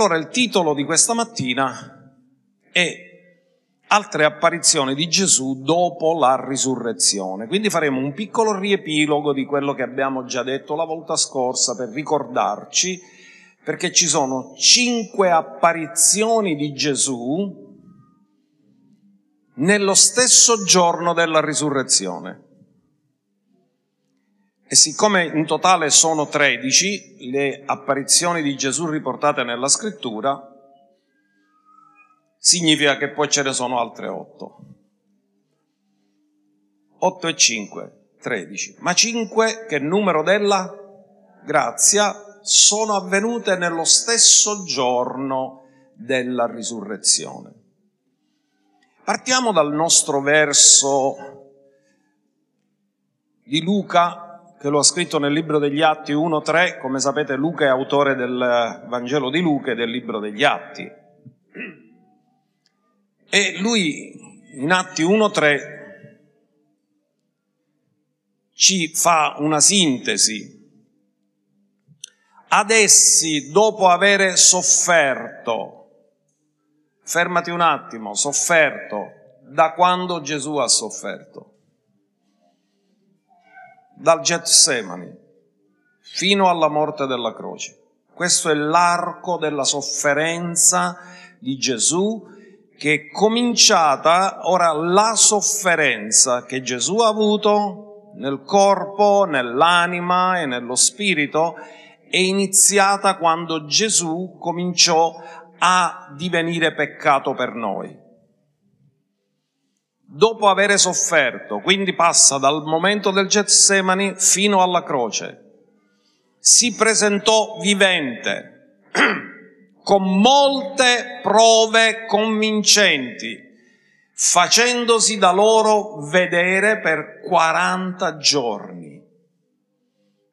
Allora il titolo di questa mattina è altre apparizioni di Gesù dopo la risurrezione. Quindi faremo un piccolo riepilogo di quello che abbiamo già detto la volta scorsa per ricordarci, perché ci sono cinque apparizioni di Gesù nello stesso giorno della risurrezione. E siccome in totale sono 13 le apparizioni di Gesù riportate nella scrittura, significa che poi ce ne sono altre 8. 8 e 5, 13. Ma 5, che numero della grazia, sono avvenute nello stesso giorno della risurrezione. Partiamo dal nostro verso di Luca che lo ha scritto nel libro degli Atti 1.3, come sapete Luca è autore del Vangelo di Luca e del libro degli Atti. E lui in Atti 1.3 ci fa una sintesi. Ad essi, dopo avere sofferto, fermati un attimo, sofferto, da quando Gesù ha sofferto? Dal Getsemani fino alla morte della croce. Questo è l'arco della sofferenza di Gesù che è cominciata, ora la sofferenza che Gesù ha avuto nel corpo, nell'anima e nello spirito è iniziata quando Gesù cominciò a divenire peccato per noi dopo avere sofferto, quindi passa dal momento del Getsemani fino alla croce, si presentò vivente, con molte prove convincenti, facendosi da loro vedere per 40 giorni.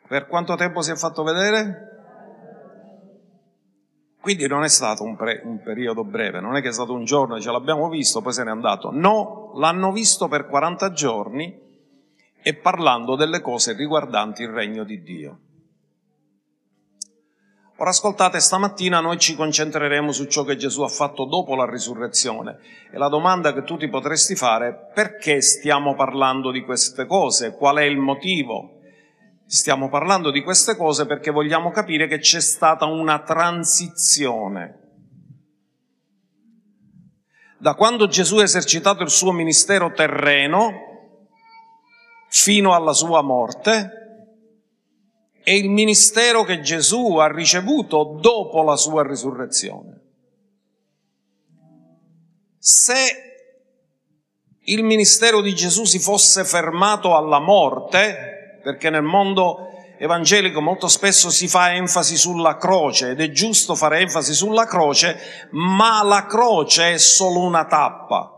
Per quanto tempo si è fatto vedere? Quindi non è stato un, pre, un, periodo breve, non è che è stato un giorno, ce l'abbiamo visto, poi se n'è andato. No, l'hanno visto per 40 giorni e parlando delle cose riguardanti il regno di Dio. Ora ascoltate, stamattina noi ci concentreremo su ciò che Gesù ha fatto dopo la risurrezione e la domanda che tu ti potresti fare è perché stiamo parlando di queste cose? Qual è il motivo? Stiamo parlando di queste cose perché vogliamo capire che c'è stata una transizione. Da quando Gesù ha esercitato il suo ministero terreno fino alla sua morte e il ministero che Gesù ha ricevuto dopo la sua risurrezione. Se il ministero di Gesù si fosse fermato alla morte, perché nel mondo evangelico molto spesso si fa enfasi sulla croce ed è giusto fare enfasi sulla croce, ma la croce è solo una tappa.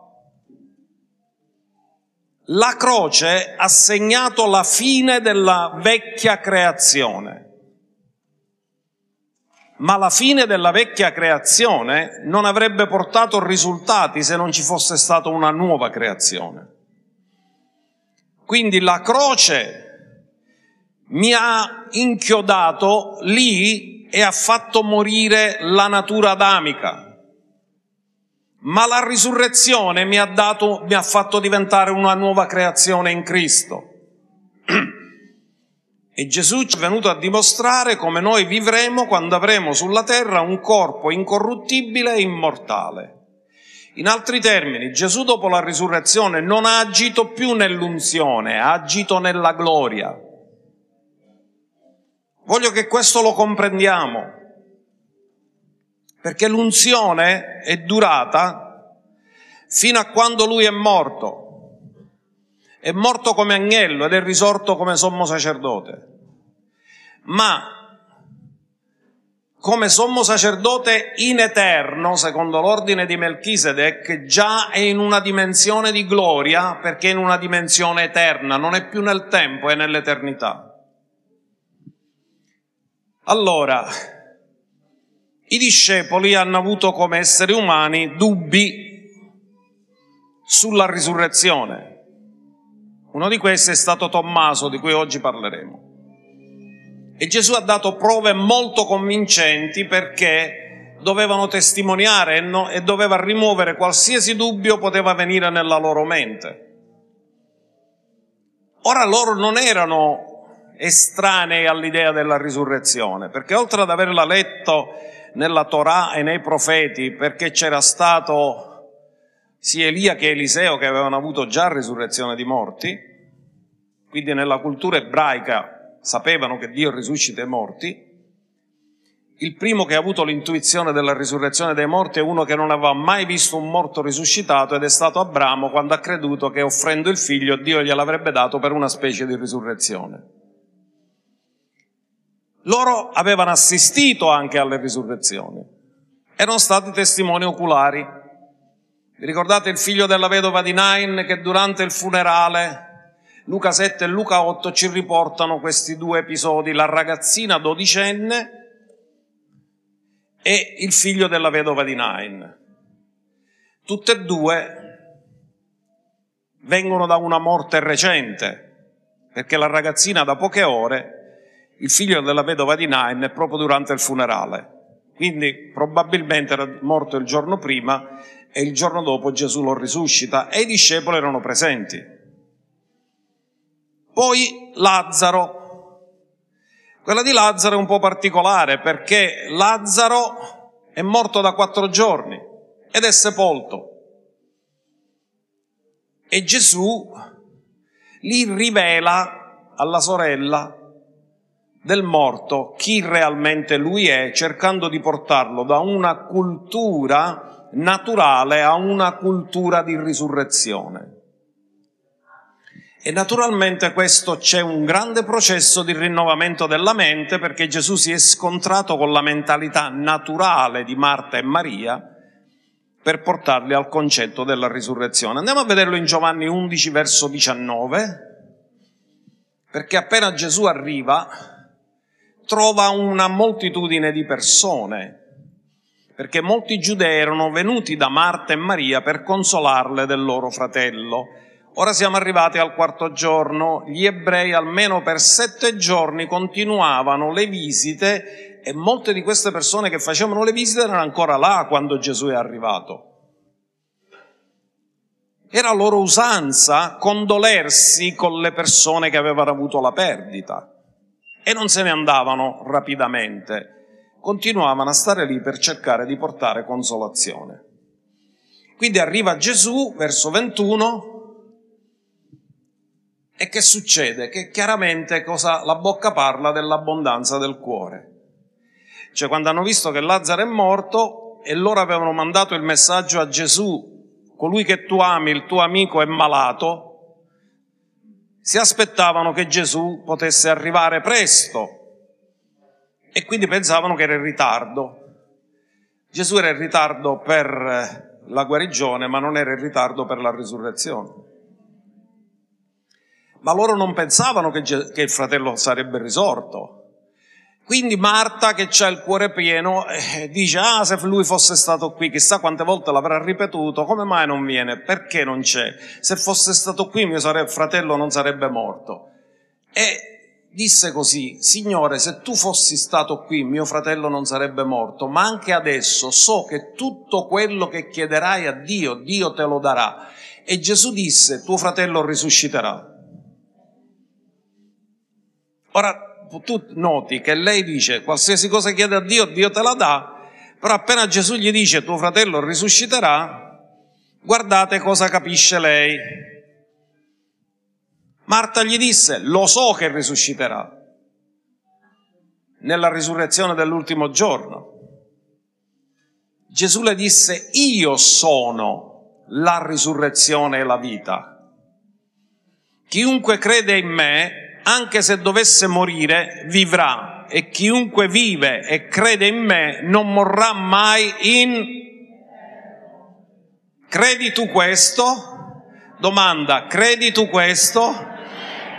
La croce ha segnato la fine della vecchia creazione. Ma la fine della vecchia creazione non avrebbe portato risultati se non ci fosse stata una nuova creazione. Quindi la croce mi ha inchiodato lì e ha fatto morire la natura adamica. Ma la risurrezione mi ha, dato, mi ha fatto diventare una nuova creazione in Cristo. E Gesù ci è venuto a dimostrare come noi vivremo quando avremo sulla terra un corpo incorruttibile e immortale. In altri termini, Gesù dopo la risurrezione non ha agito più nell'unzione, ha agito nella gloria. Voglio che questo lo comprendiamo, perché l'unzione è durata fino a quando lui è morto. È morto come agnello ed è risorto come sommo sacerdote. Ma come sommo sacerdote in eterno, secondo l'ordine di Melchisedec, già è in una dimensione di gloria perché è in una dimensione eterna, non è più nel tempo, è nell'eternità. Allora, i discepoli hanno avuto come esseri umani dubbi sulla risurrezione. Uno di questi è stato Tommaso, di cui oggi parleremo. E Gesù ha dato prove molto convincenti perché dovevano testimoniare e, doveva rimuovere qualsiasi dubbio poteva venire nella loro mente. Ora loro non erano estranei all'idea della risurrezione, perché oltre ad averla letto nella Torah e nei profeti, perché c'era stato sia Elia che Eliseo che avevano avuto già risurrezione di morti, quindi nella cultura ebraica sapevano che Dio risuscita i morti, il primo che ha avuto l'intuizione della risurrezione dei morti è uno che non aveva mai visto un morto risuscitato ed è stato Abramo quando ha creduto che offrendo il figlio Dio gliel'avrebbe dato per una specie di risurrezione. Loro avevano assistito anche alle risurrezioni, erano stati testimoni oculari. Vi ricordate il figlio della vedova di Nain che durante il funerale, Luca 7 e Luca 8 ci riportano questi due episodi, la ragazzina dodicenne e il figlio della vedova di Nain. Tutte e due vengono da una morte recente, perché la ragazzina da poche ore il figlio della vedova di Nain proprio durante il funerale. Quindi probabilmente era morto il giorno prima e il giorno dopo Gesù lo risuscita e i discepoli erano presenti. Poi Lazzaro. Quella di Lazzaro è un po' particolare perché Lazzaro è morto da quattro giorni ed è sepolto. E Gesù gli rivela alla sorella del morto chi realmente lui è, cercando di portarlo da una cultura naturale a una cultura di risurrezione. E naturalmente questo c'è un grande processo di rinnovamento della mente perché Gesù si è scontrato con la mentalità naturale di Marta e Maria per portarli al concetto della risurrezione. Andiamo a vederlo in Giovanni 11 verso 19 perché appena Gesù arriva trova una moltitudine di persone, perché molti giudei erano venuti da Marta e Maria per consolarle del loro fratello. Ora siamo arrivati al quarto giorno, gli ebrei almeno per sette giorni continuavano le visite e molte di queste persone che facevano le visite erano ancora là quando Gesù è arrivato. Era loro usanza condolersi con le persone che avevano avuto la perdita e non se ne andavano rapidamente, continuavano a stare lì per cercare di portare consolazione. Quindi arriva Gesù, verso 21, e che succede? Che chiaramente cosa, la bocca parla dell'abbondanza del cuore. Cioè quando hanno visto che Lazzaro è morto e loro avevano mandato il messaggio a Gesù, colui che tu ami, il tuo amico è malato, si aspettavano che Gesù potesse arrivare presto e quindi pensavano che era in ritardo. Gesù era in ritardo per la guarigione, ma non era in ritardo per la risurrezione. Ma loro non pensavano che, il fratello sarebbe risorto. Quindi Marta, che ha il cuore pieno, eh, dice, ah, se lui fosse stato qui, chissà quante volte l'avrà ripetuto, come mai non viene? Perché non c'è? Se fosse stato qui mio fratello non sarebbe morto. E disse così, Signore, se tu fossi stato qui, mio fratello non sarebbe morto, ma anche adesso so che tutto quello che chiederai a Dio, Dio te lo darà. E Gesù disse, tuo fratello risusciterà. Ora, tu noti che lei dice qualsiasi cosa chiede a Dio, Dio te la dà, però appena Gesù gli dice tuo fratello risusciterà, guardate cosa capisce lei. Marta gli disse, lo so che risusciterà nella risurrezione dell'ultimo giorno. Gesù le disse, io sono la risurrezione e la vita. Chiunque crede in me anche se dovesse morire, vivrà e chiunque vive e crede in me non morrà mai in... Credi tu questo? Domanda, credi tu questo?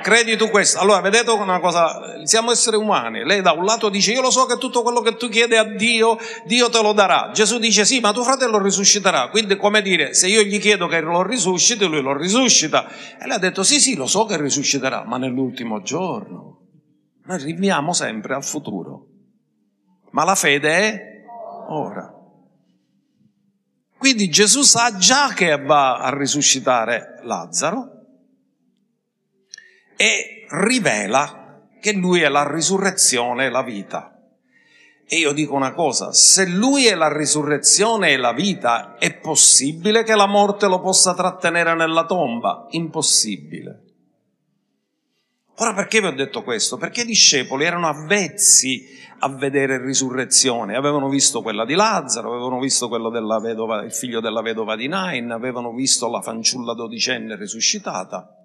Credi tu questo? Allora, vedete una cosa, siamo esseri umani. Lei da un lato dice, io lo so che tutto quello che tu chiedi a Dio, Dio te lo darà. Gesù dice, sì, ma tuo fratello risusciterà. Quindi, come dire, se io gli chiedo che lo risusciti, lui lo risuscita. E lei ha detto, sì, sì, lo so che risusciterà, ma nell'ultimo giorno. Noi arriviamo sempre al futuro. Ma la fede è ora. Quindi Gesù sa già che va a risuscitare Lazzaro e rivela che lui è la risurrezione e la vita. E io dico una cosa, se lui è la risurrezione e la vita, è possibile che la morte lo possa trattenere nella tomba? Impossibile. Ora perché vi ho detto questo? Perché i discepoli erano avvezzi a vedere risurrezione, avevano visto quella di Lazzaro, avevano visto quello il figlio della vedova di Nain, avevano visto la fanciulla dodicenne risuscitata.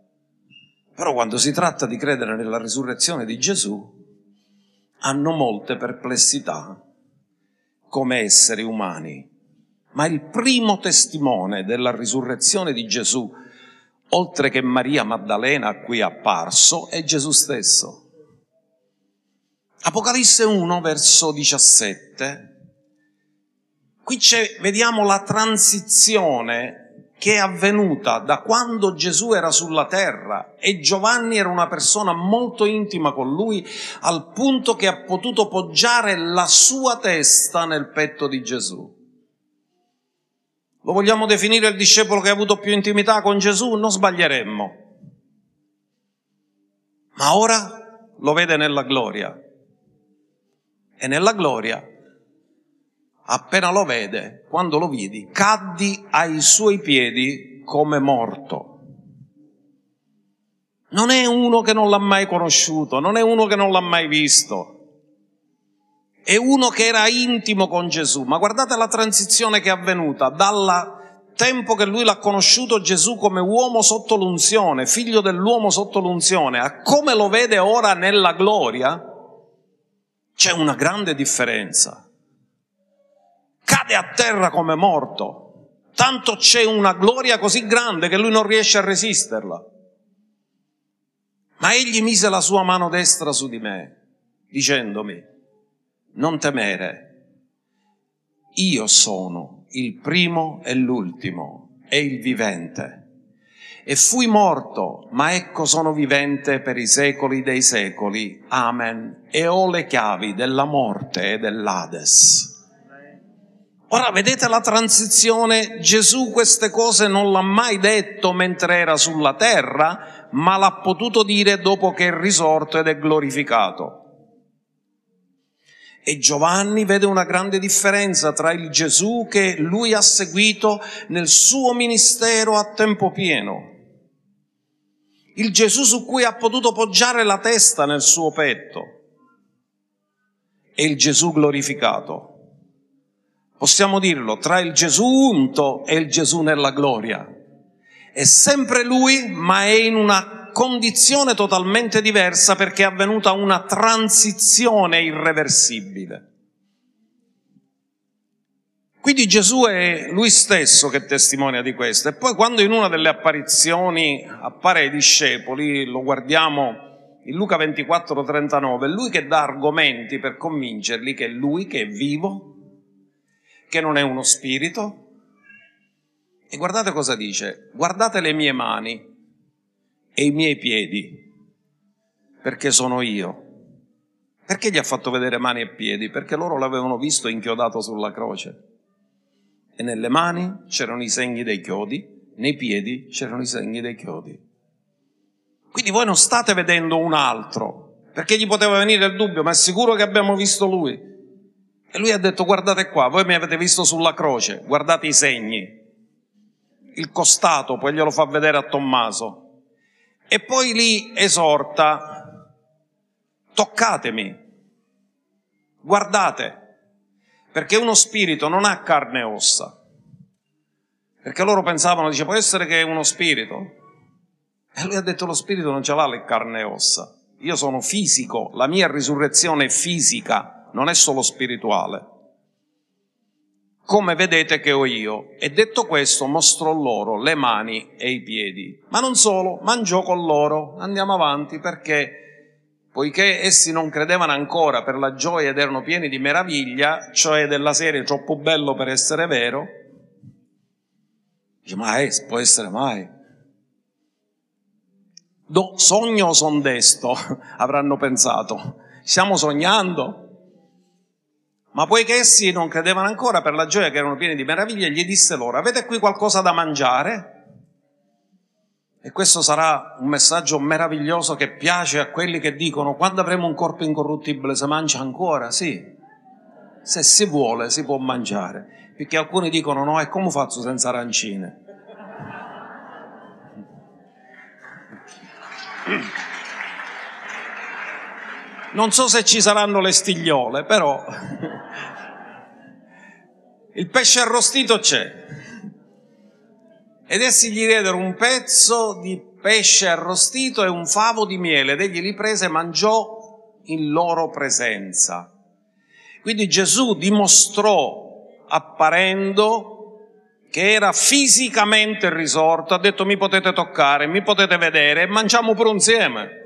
Però quando si tratta di credere nella risurrezione di Gesù, hanno molte perplessità come esseri umani. Ma il primo testimone della risurrezione di Gesù oltre che Maria Maddalena a cui è apparso, è Gesù stesso. Apocalisse 1, verso 17. Qui vediamo la transizione che è avvenuta da quando Gesù era sulla terra e Giovanni era una persona molto intima con lui al punto che ha potuto poggiare la sua testa nel petto di Gesù. Lo vogliamo definire il discepolo che ha avuto più intimità con Gesù? Non sbaglieremmo. Ma ora lo vede nella gloria. E nella gloria, appena lo vede, quando lo vidi, caddi ai suoi piedi come morto. Non è uno che non l'ha mai conosciuto, non è uno che non l'ha mai visto è uno che era intimo con Gesù, ma guardate la transizione che è avvenuta dal tempo che lui l'ha conosciuto Gesù come uomo sotto l'unzione, figlio dell'uomo sotto l'unzione, a come lo vede ora nella gloria, c'è una grande differenza. Cade a terra come morto, tanto c'è una gloria così grande che lui non riesce a resisterla. Ma egli mise la sua mano destra su di me, dicendomi, non temere, io sono il primo e l'ultimo e il vivente. E fui morto, ma ecco sono vivente per i secoli dei secoli. Amen. E ho le chiavi della morte e dell'Ades. Ora vedete la transizione, Gesù queste cose non l'ha mai detto mentre era sulla terra, ma l'ha potuto dire dopo che è risorto ed è glorificato. E Giovanni vede una grande differenza tra il Gesù che lui ha seguito nel suo ministero a tempo pieno, il Gesù su cui ha potuto poggiare la testa nel suo petto e il Gesù glorificato. Possiamo dirlo, tra il Gesù unto e il Gesù nella gloria. È sempre lui, ma è in una condizione totalmente diversa perché è avvenuta una transizione irreversibile. Quindi Gesù è lui stesso che testimonia di questo. E poi quando in una delle apparizioni appare ai discepoli, lo guardiamo in Luca 24, 39, è lui che dà argomenti per convincerli che è lui che è vivo, che non è uno spirito. E guardate cosa dice, guardate le mie mani, e i miei piedi, perché sono io. Perché gli ha fatto vedere mani e piedi? Perché loro l'avevano visto inchiodato sulla croce. E nelle mani c'erano i segni dei chiodi, nei piedi c'erano i segni dei chiodi. Quindi voi non state vedendo un altro, perché gli poteva venire il dubbio, ma è sicuro che abbiamo visto lui. E lui ha detto guardate qua, voi mi avete visto sulla croce, guardate i segni. Il costato, poi glielo fa vedere a Tommaso. E poi lì esorta, toccatemi, guardate, perché uno spirito non ha carne e ossa. Perché loro pensavano, dice, può essere che è uno spirito? E lui ha detto, lo spirito non ce l'ha le carne e ossa. Io sono fisico, la mia risurrezione è fisica, non è solo spirituale come vedete che ho io. E detto questo mostrò loro le mani e i piedi. Ma non solo, mangiò con loro. Andiamo avanti perché poiché essi non credevano ancora per la gioia ed erano pieni di meraviglia, cioè della serie troppo bello per essere vero, dice, ma è, può essere mai? Do, sogno o son desto, avranno pensato. Stiamo sognando? Ma poiché essi non credevano ancora per la gioia che erano pieni di meraviglie, gli disse loro, avete qui qualcosa da mangiare? E questo sarà un messaggio meraviglioso che piace a quelli che dicono quando avremo un corpo incorruttibile si mangia ancora? Sì, se si vuole si può mangiare, perché alcuni dicono no, e come faccio senza arancine? Non so se ci saranno le stigliole, però il pesce arrostito c'è. Ed essi gli diedero un pezzo di pesce arrostito e un favo di miele ed egli li prese e mangiò in loro presenza. Quindi Gesù dimostrò, apparendo, che era fisicamente risorto, ha detto mi potete toccare, mi potete vedere e mangiamo pure insieme.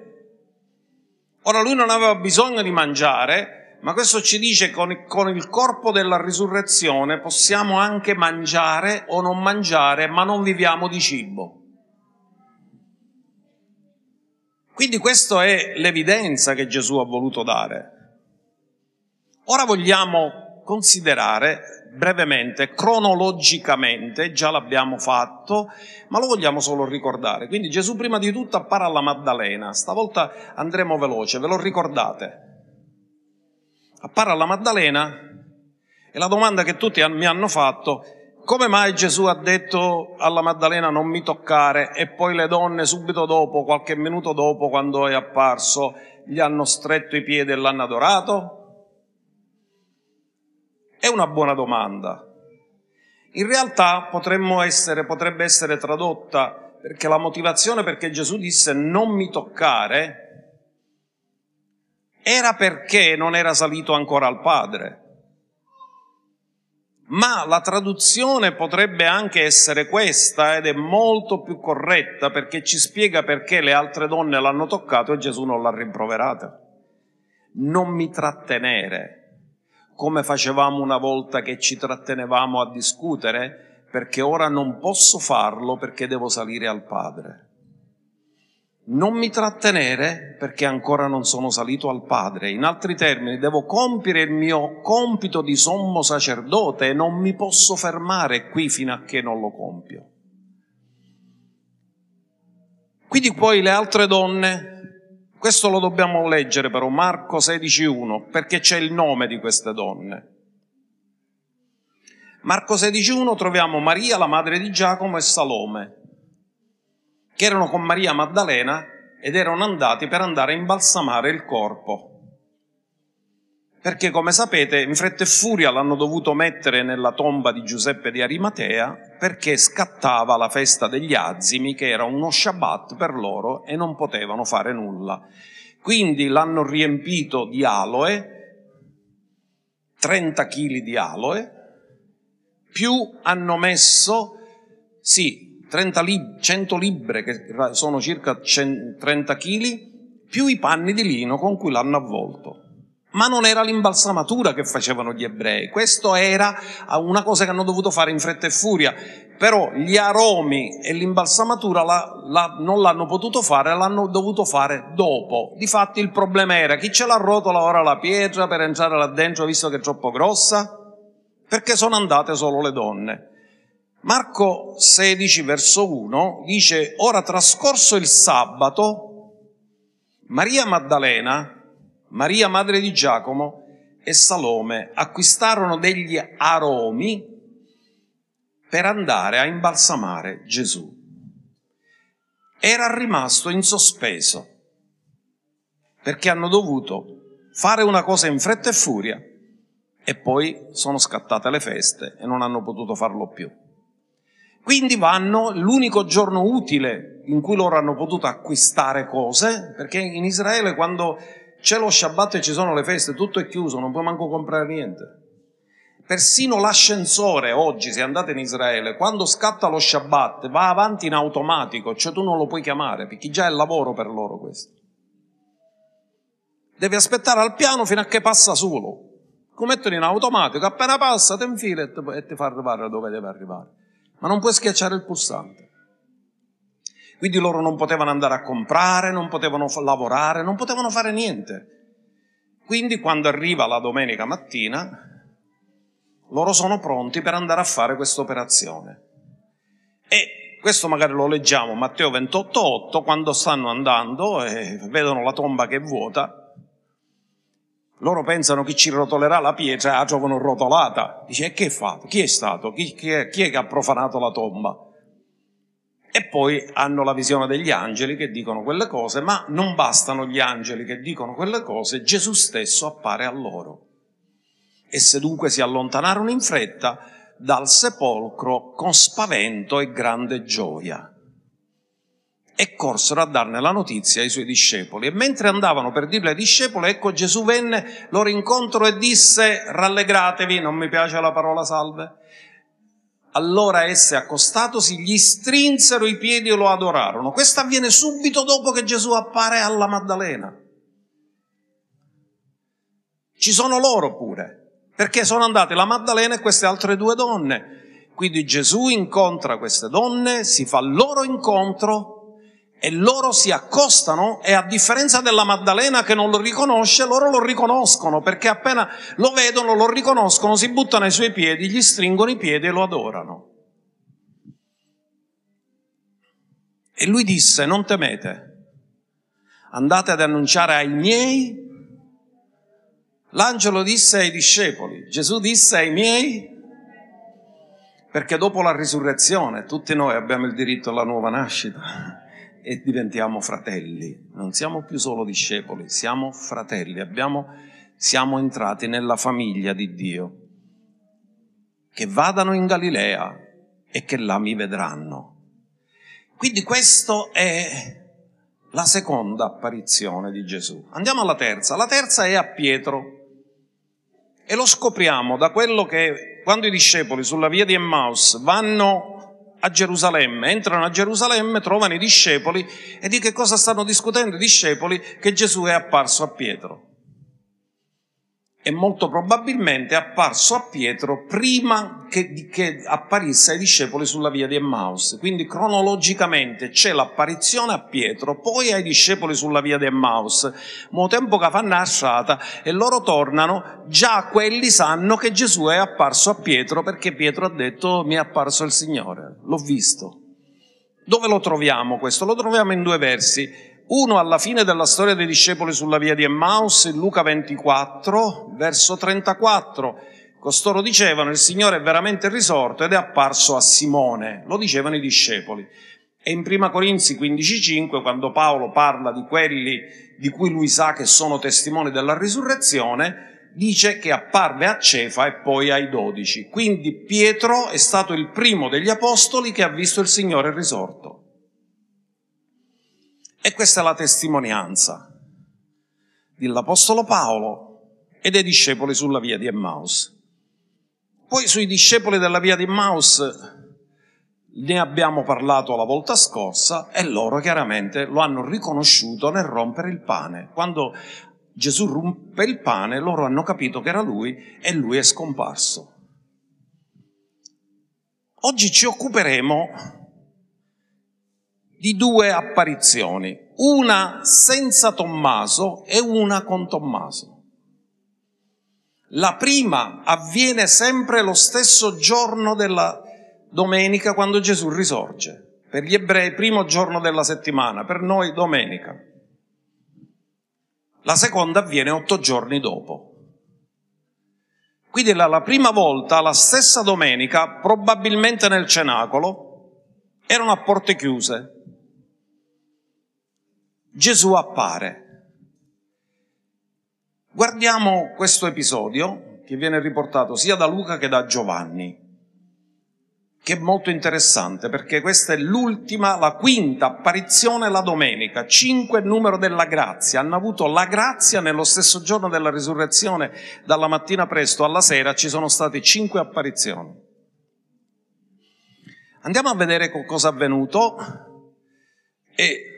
Ora lui non aveva bisogno di mangiare, ma questo ci dice che con, il corpo della risurrezione possiamo anche mangiare o non mangiare, ma non viviamo di cibo. Quindi questa è l'evidenza che Gesù ha voluto dare. Ora vogliamo considerare brevemente, cronologicamente, già l'abbiamo fatto, ma lo vogliamo solo ricordare. Quindi Gesù prima di tutto appare alla Maddalena, stavolta andremo veloce, ve lo ricordate? Appare alla Maddalena e la domanda che tutti mi hanno fatto, come mai Gesù ha detto alla Maddalena non mi toccare e poi le donne subito dopo, qualche minuto dopo, quando è apparso, gli hanno stretto i piedi e l'hanno adorato? È una buona domanda. In realtà essere, potrebbe essere tradotta perché la motivazione perché Gesù disse non mi toccare era perché non era salito ancora al Padre. Ma la traduzione potrebbe anche essere questa ed è molto più corretta perché ci spiega perché le altre donne l'hanno toccato e Gesù non l'ha rimproverata. Non mi trattenere, come facevamo una volta che ci trattenevamo a discutere, perché ora non posso farlo perché devo salire al Padre. Non mi trattenere perché ancora non sono salito al Padre. In altri termini, devo compiere il mio compito di sommo sacerdote e non mi posso fermare qui fino a che non lo compio. Quindi poi le altre donne questo lo dobbiamo leggere però, Marco 16.1, perché c'è il nome di queste donne. Marco 16.1 troviamo Maria, la madre di Giacomo, e Salome, che erano con Maria Maddalena ed erano andati per andare a imbalsamare il corpo. Perché, come sapete, in fretta e furia l'hanno dovuto mettere nella tomba di Giuseppe di Arimatea perché scattava la festa degli azimi, che era uno Shabbat per loro e non potevano fare nulla. Quindi l'hanno riempito di aloe, 30 kg di aloe, più hanno messo, sì, 30 lib- 100 libbre, che sono circa 30 kg, più i panni di lino con cui l'hanno avvolto ma non era l'imbalsamatura che facevano gli ebrei, questo era una cosa che hanno dovuto fare in fretta e furia, però gli aromi e l'imbalsamatura la, la, non l'hanno potuto fare, l'hanno dovuto fare dopo. Difatti il problema era chi ce la rotola ora la pietra per entrare là dentro visto che è troppo grossa? Perché sono andate solo le donne. Marco 16 verso 1 dice, ora trascorso il sabato, Maria Maddalena, Maria madre di Giacomo e Salome acquistarono degli aromi per andare a imbalsamare Gesù. Era rimasto in sospeso perché hanno dovuto fare una cosa in fretta e furia e poi sono scattate le feste e non hanno potuto farlo più. Quindi vanno l'unico giorno utile in cui loro hanno potuto acquistare cose, perché in Israele quando c'è lo Shabbat e ci sono le feste, tutto è chiuso, non puoi manco comprare niente. Persino l'ascensore oggi, se andate in Israele, quando scatta lo Shabbat va avanti in automatico, cioè tu non lo puoi chiamare, perché già è lavoro per loro questo. Devi aspettare al piano fino a che passa solo. Lo mettono in automatico, appena passa ti infila e ti fa arrivare dove deve arrivare. Ma non puoi schiacciare il pulsante. Quindi loro non potevano andare a comprare, non potevano lavorare, non potevano fare niente. Quindi quando arriva la domenica mattina, Loro sono pronti per andare a fare questa operazione. E questo magari lo leggiamo Matteo 28,8 quando stanno andando e vedono la tomba che è vuota. Loro pensano che ci rotolerà la pietra, la trovano rotolata. Dice, e che è fatto? Chi è stato? Chi, chi, è, chi è che ha profanato la tomba? E poi hanno la visione degli angeli che dicono quelle cose, ma non bastano gli angeli che dicono quelle cose, Gesù stesso appare a loro. E se dunque si allontanarono in fretta dal sepolcro con spavento e grande gioia. E corsero a darne la notizia ai suoi discepoli. E mentre andavano per dirle ai discepoli, ecco Gesù venne loro incontro e disse, rallegratevi, non mi piace la parola salve, allora esse, accostatosi, gli strinsero i piedi e lo adorarono. Questo avviene subito dopo che Gesù appare alla Maddalena. Ci sono loro pure, perché sono andate la Maddalena e queste altre due donne. Quindi Gesù incontra queste donne, si fa loro incontro e loro si accostano e a differenza della Maddalena che non lo riconosce, loro lo riconoscono perché appena lo vedono, lo riconoscono, si buttano ai suoi piedi, gli stringono i piedi e lo adorano. E lui disse, non temete, andate ad annunciare ai miei. L'angelo disse ai discepoli, Gesù disse ai miei, perché dopo la risurrezione tutti noi abbiamo il diritto alla nuova nascita e diventiamo fratelli. Non siamo più solo discepoli, siamo fratelli, abbiamo, siamo entrati nella famiglia di Dio. Che vadano in Galilea e che là mi vedranno. Quindi questa è la seconda apparizione di Gesù. Andiamo alla terza. La terza è a Pietro. E lo scopriamo da quello che quando i discepoli sulla via di Emmaus vanno a Gerusalemme, entrano a Gerusalemme, trovano i discepoli e di che cosa stanno discutendo i discepoli? Che Gesù è apparso a Pietro e molto probabilmente è apparso a Pietro prima che, che, apparisse ai discepoli sulla via di Emmaus. Quindi cronologicamente c'è l'apparizione a Pietro, poi ai discepoli sulla via di Emmaus. Mo tempo che fanno lasciata e loro tornano, già quelli sanno che Gesù è apparso a Pietro perché Pietro ha detto mi è apparso il Signore, l'ho visto. Dove lo troviamo questo? Lo troviamo in due versi uno alla fine della storia dei discepoli sulla via di Emmaus, in Luca 24, verso 34. Costoro dicevano il Signore è veramente risorto ed è apparso a Simone, lo dicevano i discepoli. E in Prima Corinzi 15,5, quando Paolo parla di quelli di cui lui sa che sono testimoni della risurrezione, dice che apparve a Cefa e poi ai dodici. Quindi Pietro è stato il primo degli apostoli che ha visto il Signore risorto. E questa è la testimonianza dell'Apostolo Paolo e dei discepoli sulla via di Emmaus. Poi sui discepoli della via di Emmaus ne abbiamo parlato la volta scorsa e loro chiaramente lo hanno riconosciuto nel rompere il pane. Quando Gesù rompe il pane, loro hanno capito che era lui e lui è scomparso. Oggi ci occuperemo di due apparizioni, una senza Tommaso e una con Tommaso. La prima avviene sempre lo stesso giorno della domenica quando Gesù risorge. Per gli ebrei primo giorno della settimana, per noi domenica. La seconda avviene otto giorni dopo. Quindi la, la prima volta, la stessa domenica, probabilmente nel cenacolo, erano a porte chiuse, Gesù appare. Guardiamo questo episodio che viene riportato sia da Luca che da Giovanni, che è molto interessante perché questa è l'ultima, la quinta apparizione la domenica, cinque numero della grazia. Hanno avuto la grazia nello stesso giorno della risurrezione, dalla mattina presto alla sera ci sono state cinque apparizioni. Andiamo a vedere cosa è avvenuto e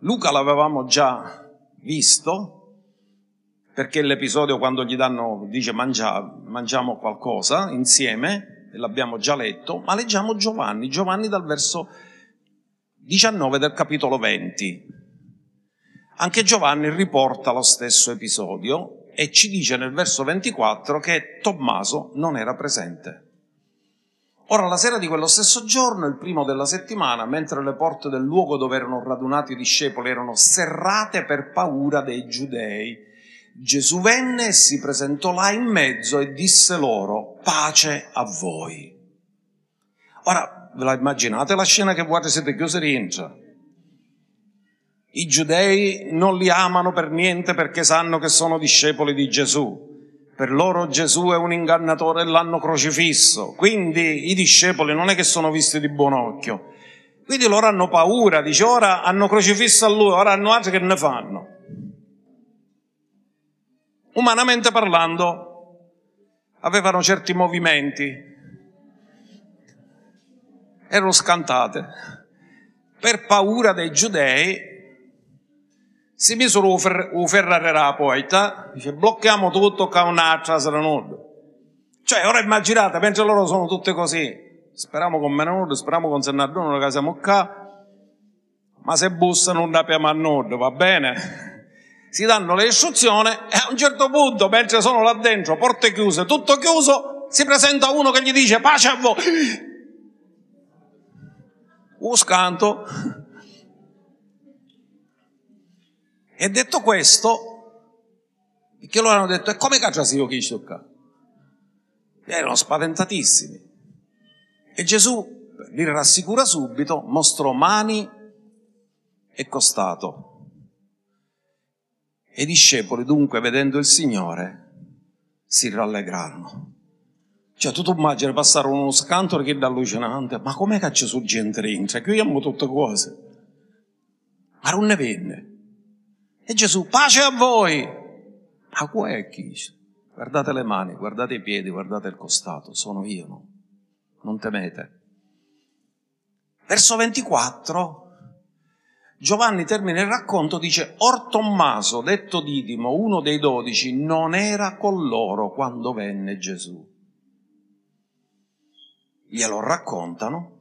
Luca l'avevamo già visto, perché l'episodio quando gli danno, dice mangia, mangiamo qualcosa insieme, l'abbiamo già letto, ma leggiamo Giovanni, Giovanni dal verso 19 del capitolo 20. Anche Giovanni riporta lo stesso episodio e ci dice nel verso 24 che Tommaso non era presente. Ora, la sera di quello stesso giorno, il primo della settimana, mentre le porte del luogo dove erano radunati i discepoli erano serrate per paura dei giudei, Gesù venne e si presentò là in mezzo e disse loro, pace a voi. Ora, ve la immaginate la scena che voi siete chiusi rientra? I giudei non li amano per niente perché sanno che sono discepoli di Gesù. Per loro Gesù è un ingannatore e l'hanno crocifisso. Quindi i discepoli non è che sono visti di buon occhio. Quindi loro hanno paura, dice ora hanno crocifisso a lui, ora hanno altri che ne fanno. Umanamente parlando, avevano certi movimenti, erano scantate. Per paura dei giudei si misero un ferrare poeta, dice blocchiamo tutto con un'altra stranoda. Cioè, ora immaginate, mentre loro sono tutte così, speriamo con meno nord, speriamo con Sennardone che siamo qua, ma se bussano non abbiamo a nord, va bene? Si danno le istruzioni e a un certo punto, mentre sono là dentro, porte chiuse, tutto chiuso, si presenta uno che gli dice pace a voi. Un scanto E detto questo, che loro hanno detto, e come caccia si io chi qua? Erano spaventatissimi. E Gesù li rassicura subito, mostrò mani e costato. E i discepoli dunque, vedendo il Signore, si rallegrarono. Cioè, tu, immagini passare uno scanto che è allucinante, ma com'è che c'è su gente dentro? Qui abbiamo tutte cose. Ma non ne venne. E Gesù, pace a voi! Ma qua è chi? Guardate le mani, guardate i piedi, guardate il costato, sono io, no? Non temete. Verso 24, Giovanni termina il racconto, dice, Or Tommaso, detto Didimo, uno dei dodici, non era con loro quando venne Gesù. Glielo raccontano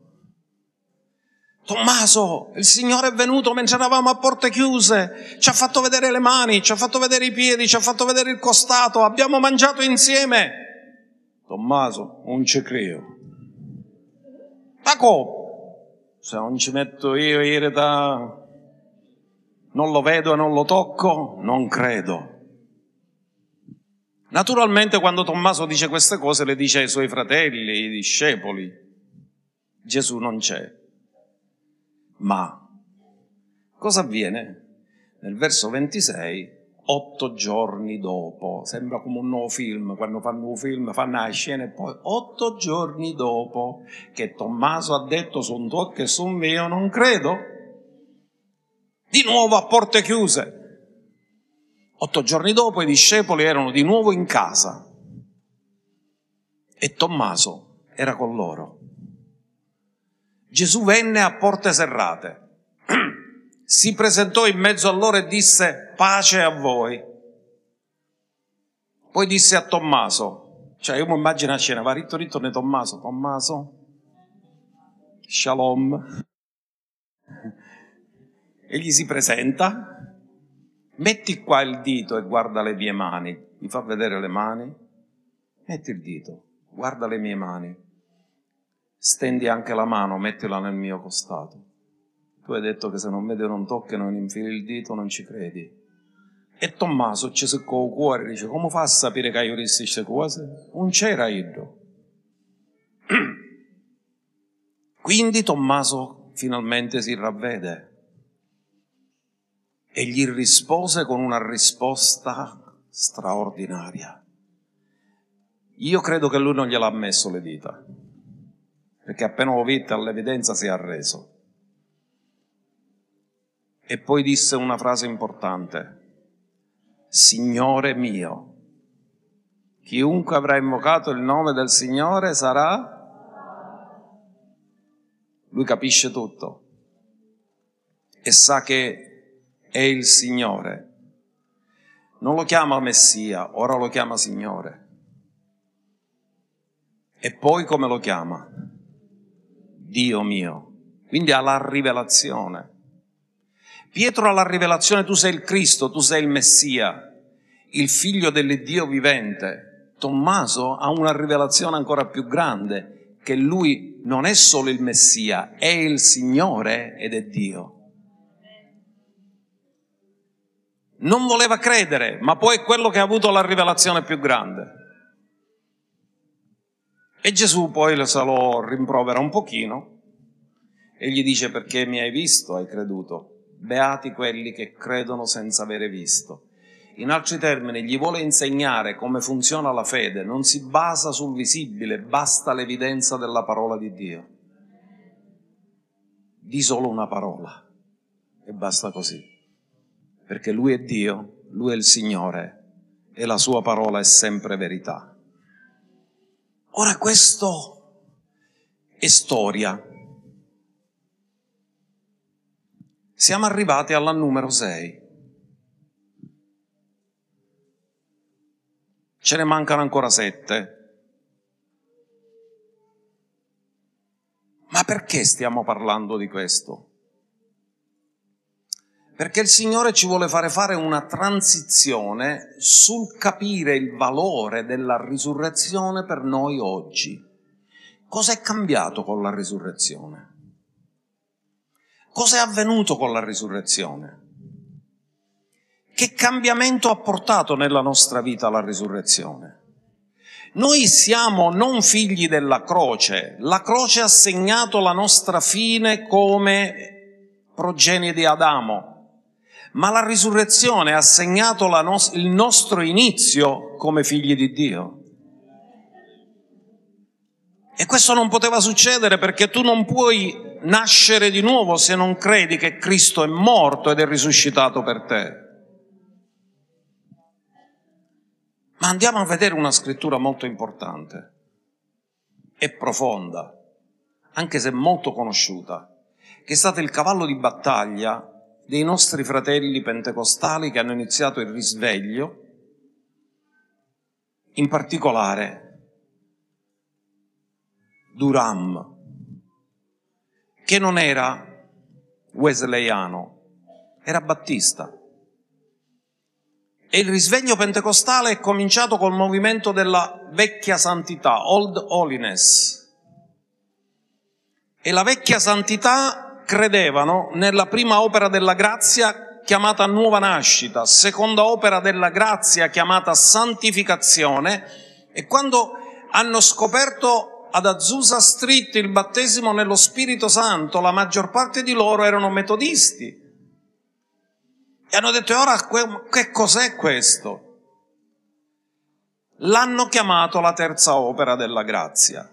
Tommaso, il Signore è venuto mentre eravamo a porte chiuse, ci ha fatto vedere le mani, ci ha fatto vedere i piedi, ci ha fatto vedere il costato, abbiamo mangiato insieme. Tommaso, non ci credo. Ma come? Se non ci metto io in realtà, non lo vedo e non lo tocco, non credo. Naturalmente quando Tommaso dice queste cose le dice ai suoi fratelli, ai discepoli. Gesù non c'è. Ma cosa avviene? Nel verso 26, otto giorni dopo, sembra come un nuovo film, quando fanno un film fanno la scena e poi otto giorni dopo che Tommaso ha detto sono tuo che sono mio, non credo, di nuovo a porte chiuse. Otto giorni dopo i discepoli erano di nuovo in casa e Tommaso era con loro. Gesù venne a porte serrate, si presentò in mezzo a loro e disse pace a voi. Poi disse a Tommaso, cioè io mi immagino la scena, va ritto ritto ne Tommaso, Tommaso, shalom, e gli si presenta, metti qua il dito e guarda le mie mani, mi fa vedere le mani, metti il dito, guarda le mie mani stendi anche la mano, mettila nel mio costato. Tu hai detto che se non vedi non tocchi non infili il dito non ci credi. E Tommaso ci seccò il cuore e dice, come fa a sapere che io dissi queste cose? Non c'era io. Quindi Tommaso finalmente si ravvede e gli rispose con una risposta straordinaria. Io credo che lui non gliel'ha messo le dita perché appena lo vide all'evidenza si è arreso. E poi disse una frase importante, Signore mio, chiunque avrà invocato il nome del Signore sarà... Lui capisce tutto e sa che è il Signore. Non lo chiama Messia, ora lo chiama Signore. E poi come lo chiama? Dio mio. Quindi ha la rivelazione. Pietro ha la rivelazione, tu sei il Cristo, tu sei il Messia. il figlio dell'Iddio vivente, Tommaso ha una rivelazione ancora più grande, che lui non è solo il Messia, è il Signore ed è Dio. Non voleva credere, ma poi è quello che ha avuto la rivelazione più grande. E Gesù poi se lo rimprovera un pochino e gli dice perché mi hai visto, hai creduto. Beati quelli che credono senza avere visto. In altri termini, gli vuole insegnare come funziona la fede, non si basa sul visibile, basta l'evidenza della parola di Dio. Di solo una parola e basta così perché Lui è Dio, Lui è il Signore e la Sua parola è sempre verità. Ora questo è storia. Siamo arrivati alla numero 6. Ce ne mancano ancora sette. Ma perché stiamo parlando di questo? Perché il Signore ci vuole fare fare una transizione sul capire il valore della risurrezione per noi oggi. Cosa è cambiato con la risurrezione? Cosa è avvenuto con la risurrezione? Che cambiamento ha portato nella nostra vita la risurrezione? Noi siamo non figli della croce, la croce ha segnato la nostra fine come progenie di Adamo, ma la risurrezione ha segnato no- il nostro inizio come figli di Dio. E questo non poteva succedere perché tu non puoi nascere di nuovo se non credi che Cristo è morto ed è risuscitato per te. Ma andiamo a vedere una scrittura molto importante e profonda, anche se molto conosciuta, che è stato il cavallo di battaglia dei nostri fratelli pentecostali che hanno iniziato il risveglio, in particolare Duram, che non era wesleyano, era battista. E il risveglio pentecostale è cominciato col movimento della vecchia santità, Old Holiness. E la vecchia santità credevano nella prima opera della grazia chiamata nuova nascita, seconda opera della grazia chiamata santificazione e quando hanno scoperto ad Azusa Street il battesimo nello Spirito Santo, la maggior parte di loro erano metodisti e hanno detto ora che cos'è questo? L'hanno chiamato la terza opera della grazia.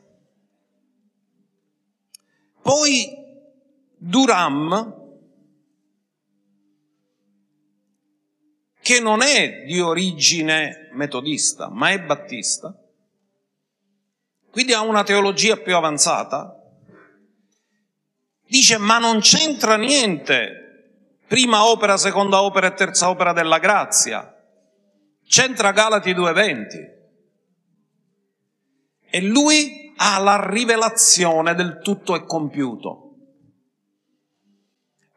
Poi Duram, che non è di origine metodista, ma è battista, quindi ha una teologia più avanzata, dice ma non c'entra niente prima opera, seconda opera e terza opera della grazia, c'entra Galati 2.20 e lui ha la rivelazione del tutto è compiuto.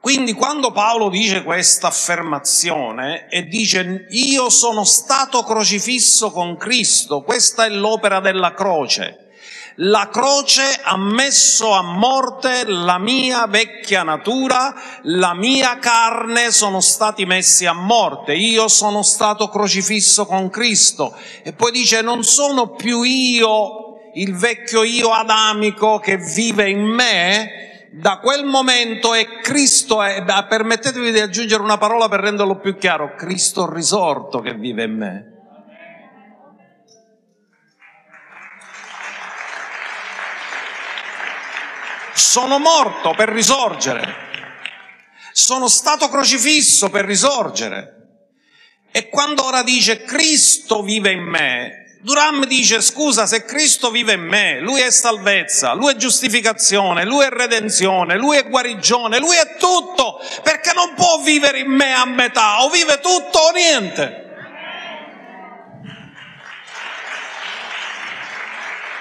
Quindi quando Paolo dice questa affermazione e dice io sono stato crocifisso con Cristo, questa è l'opera della croce. La croce ha messo a morte la mia vecchia natura, la mia carne sono stati messi a morte. Io sono stato crocifisso con Cristo. E poi dice non sono più io, il vecchio io adamico che vive in me, da quel momento è Cristo, è, permettetemi di aggiungere una parola per renderlo più chiaro, Cristo risorto che vive in me. Sono morto per risorgere, sono stato crocifisso per risorgere. E quando ora dice Cristo vive in me, Duram dice, scusa, se Cristo vive in me, Lui è salvezza, Lui è giustificazione, Lui è redenzione, Lui è guarigione, Lui è tutto, perché non può vivere in me a metà, o vive tutto o niente.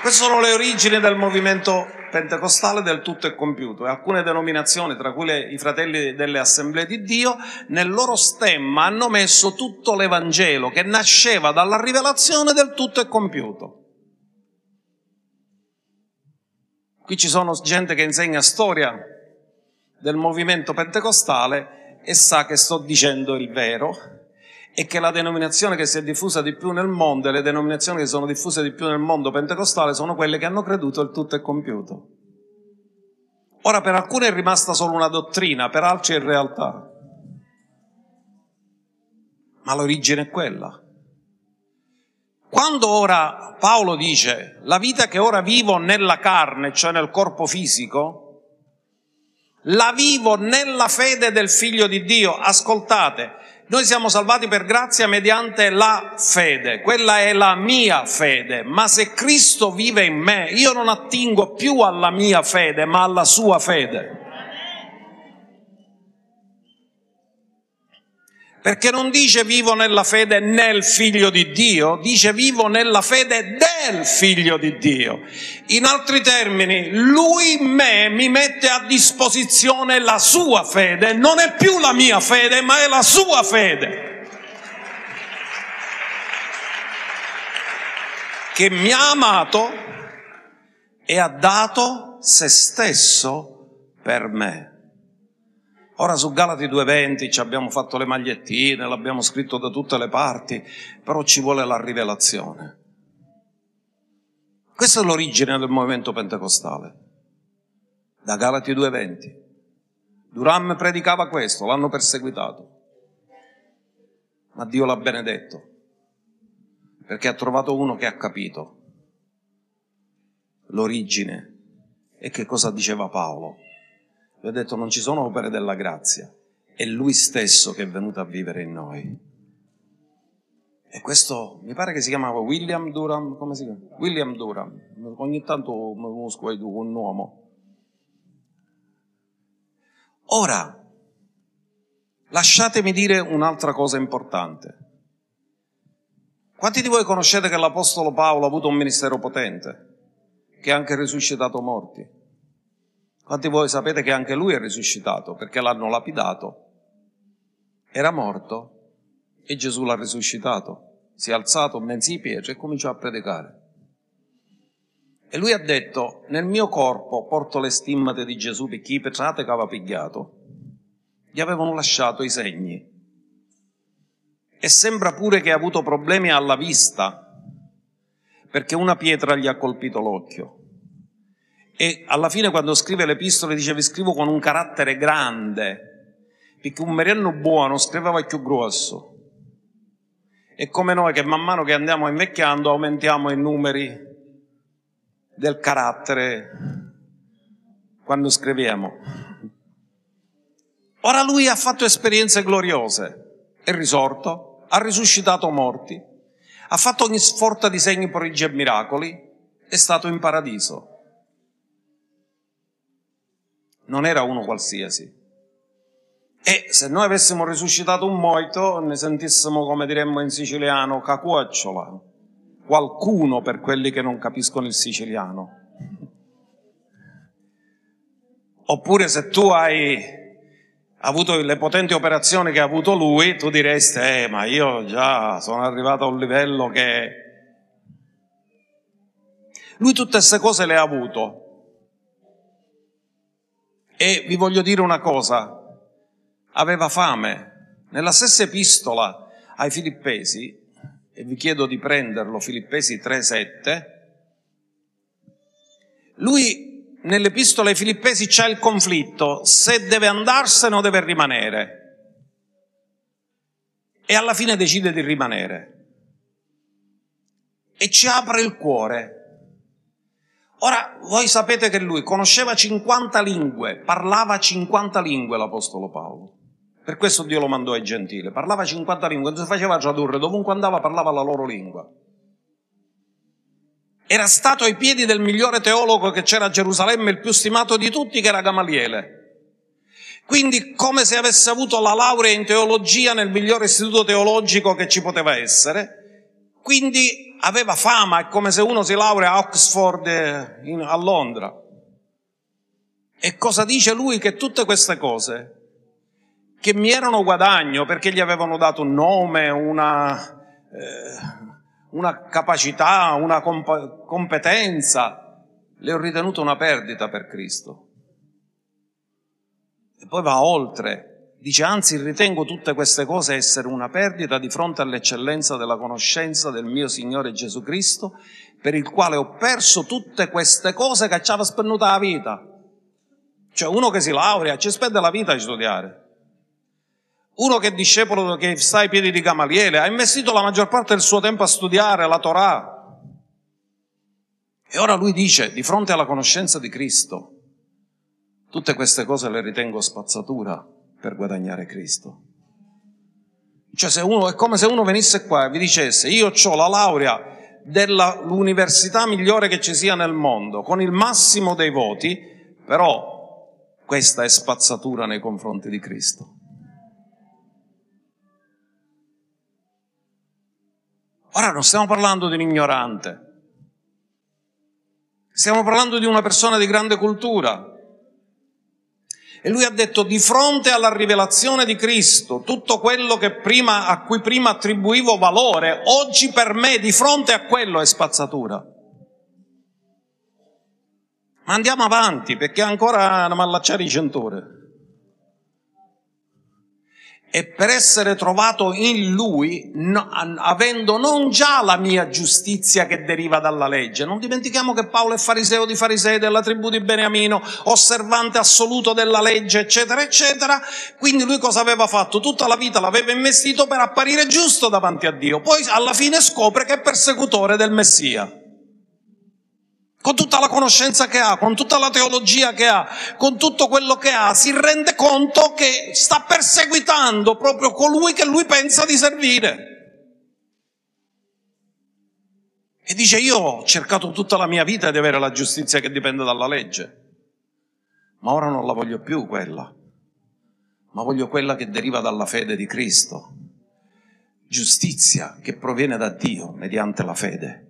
Queste sono le origini del movimento pentecostale del tutto è compiuto e alcune denominazioni, tra cui le, i fratelli delle assemblee di Dio, nel loro stemma hanno messo tutto l'Evangelo che nasceva dalla rivelazione del tutto è compiuto. Qui ci sono gente che insegna storia del movimento pentecostale e sa che sto dicendo il vero e che la denominazione che si è diffusa di più nel mondo e le denominazioni che sono diffuse di più nel mondo pentecostale sono quelle che hanno creduto il tutto è compiuto. Ora per alcuni è rimasta solo una dottrina, per altri è realtà. Ma l'origine è quella. Quando ora Paolo dice la vita che ora vivo nella carne, cioè nel corpo fisico, la vivo nella fede del figlio di Dio. Ascoltate, noi siamo salvati per grazia mediante la fede, quella è la mia fede, ma se Cristo vive in me, io non attingo più alla mia fede, ma alla sua fede. Perché non dice vivo nella fede nel figlio di Dio, dice vivo nella fede del figlio di Dio. In altri termini, lui me mi mette a disposizione la sua fede, non è più la mia fede, ma è la sua fede. Che mi ha amato e ha dato se stesso per me. Ora su Galati 2.20 ci abbiamo fatto le magliettine, l'abbiamo scritto da tutte le parti, però ci vuole la rivelazione. Questa è l'origine del movimento pentecostale, da Galati 2.20. Duram predicava questo, l'hanno perseguitato, ma Dio l'ha benedetto, perché ha trovato uno che ha capito l'origine e che cosa diceva Paolo vi ho detto non ci sono opere della grazia, è Lui stesso che è venuto a vivere in noi. E questo mi pare che si chiamava William Durham, come si chiama? William Durham, ogni tanto mi conosco un uomo. Ora, lasciatemi dire un'altra cosa importante. Quanti di voi conoscete che l'Apostolo Paolo ha avuto un ministero potente, che ha anche risuscitato morti? Quanti voi sapete che anche lui è risuscitato perché l'hanno lapidato? Era morto e Gesù l'ha risuscitato. Si è alzato mezzo in piedi e cominciò a predicare. E lui ha detto, nel mio corpo porto le stimmate di Gesù perché i petrate che aveva pigliato gli avevano lasciato i segni. E sembra pure che ha avuto problemi alla vista perché una pietra gli ha colpito l'occhio. E alla fine quando scrive le epistole dice vi scrivo con un carattere grande, perché un meriano buono scriveva più grosso. E come noi che man mano che andiamo invecchiando aumentiamo i numeri del carattere quando scriviamo. Ora lui ha fatto esperienze gloriose, è risorto, ha risuscitato morti, ha fatto ogni sforza di segni, prodigi e miracoli, è stato in paradiso non era uno qualsiasi. E se noi avessimo risuscitato un moito, ne sentissimo, come diremmo in siciliano, cacuocciola, qualcuno per quelli che non capiscono il siciliano. Oppure se tu hai avuto le potenti operazioni che ha avuto lui, tu diresti, eh, ma io già sono arrivato a un livello che... Lui tutte queste cose le ha avuto, e vi voglio dire una cosa, aveva fame. Nella stessa epistola ai Filippesi, e vi chiedo di prenderlo, Filippesi 3,7, lui nell'epistola ai Filippesi c'è il conflitto, se deve andarsene o deve rimanere. E alla fine decide di rimanere. E ci apre il cuore Ora, voi sapete che lui conosceva 50 lingue, parlava 50 lingue l'Apostolo Paolo. Per questo Dio lo mandò ai gentili. Parlava 50 lingue, non si faceva tradurre, dovunque andava parlava la loro lingua. Era stato ai piedi del migliore teologo che c'era a Gerusalemme, il più stimato di tutti, che era Gamaliele. Quindi come se avesse avuto la laurea in teologia nel migliore istituto teologico che ci poteva essere, quindi aveva fama, è come se uno si laurea a Oxford eh, in, a Londra. E cosa dice lui? Che tutte queste cose che mi erano guadagno perché gli avevano dato un nome, una, eh, una capacità, una comp- competenza, le ho ritenute una perdita per Cristo. E poi va oltre, dice anzi ritengo tutte queste cose essere una perdita di fronte all'eccellenza della conoscenza del mio Signore Gesù Cristo, per il quale ho perso tutte queste cose che ci aveva spennuta la vita. Cioè uno che si laurea ci spende la vita a studiare. Uno che è discepolo, che sta ai piedi di Gamaliele, ha investito la maggior parte del suo tempo a studiare la Torah. E ora lui dice, di fronte alla conoscenza di Cristo, tutte queste cose le ritengo spazzatura per guadagnare Cristo. Cioè uno, è come se uno venisse qua e vi dicesse, io ho la laurea dell'università migliore che ci sia nel mondo, con il massimo dei voti, però questa è spazzatura nei confronti di Cristo. Ora non stiamo parlando di un ignorante, stiamo parlando di una persona di grande cultura. E lui ha detto di fronte alla rivelazione di Cristo, tutto quello prima, a cui prima attribuivo valore, oggi per me di fronte a quello è spazzatura. Ma andiamo avanti perché ancora non allacciare i centore e per essere trovato in lui, no, avendo non già la mia giustizia che deriva dalla legge. Non dimentichiamo che Paolo è fariseo di farisei della tribù di Beniamino, osservante assoluto della legge, eccetera, eccetera. Quindi lui cosa aveva fatto? Tutta la vita l'aveva investito per apparire giusto davanti a Dio. Poi alla fine scopre che è persecutore del Messia con tutta la conoscenza che ha, con tutta la teologia che ha, con tutto quello che ha, si rende conto che sta perseguitando proprio colui che lui pensa di servire. E dice io ho cercato tutta la mia vita di avere la giustizia che dipende dalla legge, ma ora non la voglio più quella, ma voglio quella che deriva dalla fede di Cristo. Giustizia che proviene da Dio mediante la fede